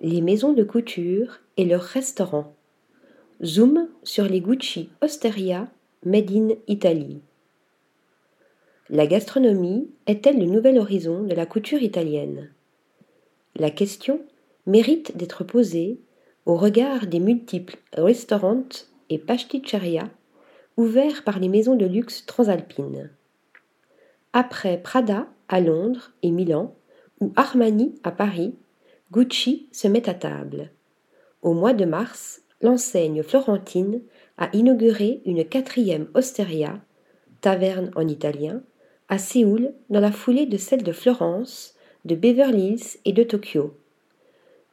les maisons de couture et leurs restaurants. Zoom sur les Gucci Osteria Made in Italy. La gastronomie est-elle le nouvel horizon de la couture italienne? La question mérite d'être posée au regard des multiples restaurants et pasticceria ouverts par les maisons de luxe transalpines. Après Prada à Londres et Milan, ou Armani à Paris, Gucci se met à table. Au mois de mars, l'enseigne florentine a inauguré une quatrième osteria, taverne en italien, à Séoul dans la foulée de celle de Florence, de Beverly Hills et de Tokyo.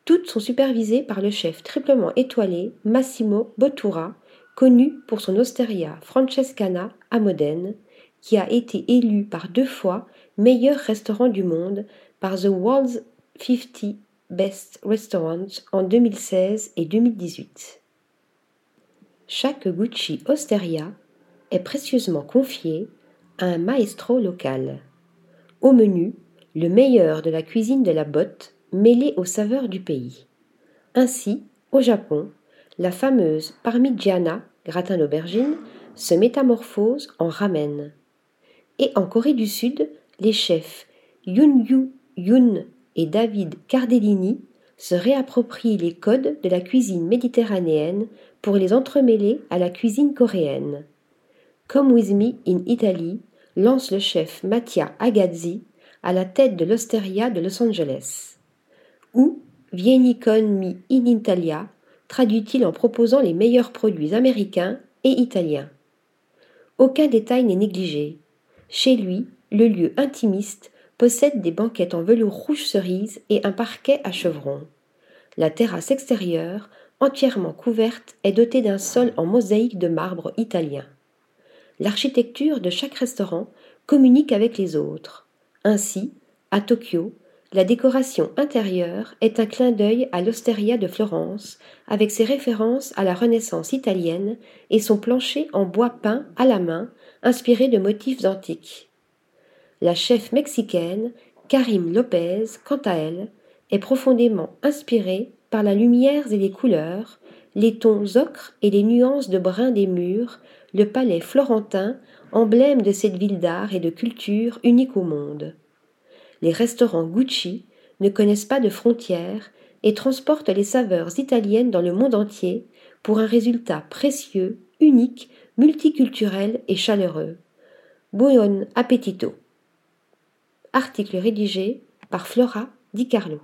Toutes sont supervisées par le chef triplement étoilé Massimo Bottura, connu pour son osteria Francescana à Modène, qui a été élu par deux fois meilleur restaurant du monde par The World's 50 Best Restaurants en 2016 et 2018. Chaque Gucci Osteria est précieusement confié à un maestro local. Au menu, le meilleur de la cuisine de la botte mêlé aux saveurs du pays. Ainsi, au Japon, la fameuse parmigiana, gratin d'aubergine, se métamorphose en ramen. Et en Corée du Sud, les chefs Yoon Yu Yoon et David Cardellini se réapproprient les codes de la cuisine méditerranéenne pour les entremêler à la cuisine coréenne. Come With Me in Italy lance le chef Mattia Agazzi à la tête de l'Osteria de Los Angeles. Ou Vieni con me in Italia traduit-il en proposant les meilleurs produits américains et italiens. Aucun détail n'est négligé. Chez lui, le lieu intimiste possède des banquettes en velours rouge cerise et un parquet à chevrons. La terrasse extérieure, entièrement couverte, est dotée d'un sol en mosaïque de marbre italien. L'architecture de chaque restaurant communique avec les autres. Ainsi, à Tokyo, la décoration intérieure est un clin d'œil à l'Osteria de Florence, avec ses références à la Renaissance italienne et son plancher en bois peint à la main, inspiré de motifs antiques. La chef mexicaine, Karim Lopez, quant à elle, est profondément inspirée par la lumière et les couleurs, les tons ocre et les nuances de brun des murs, le palais florentin, emblème de cette ville d'art et de culture unique au monde. Les restaurants Gucci ne connaissent pas de frontières et transportent les saveurs italiennes dans le monde entier pour un résultat précieux, unique, multiculturel et chaleureux. Buon appetito. Article rédigé par Flora Di Carlo.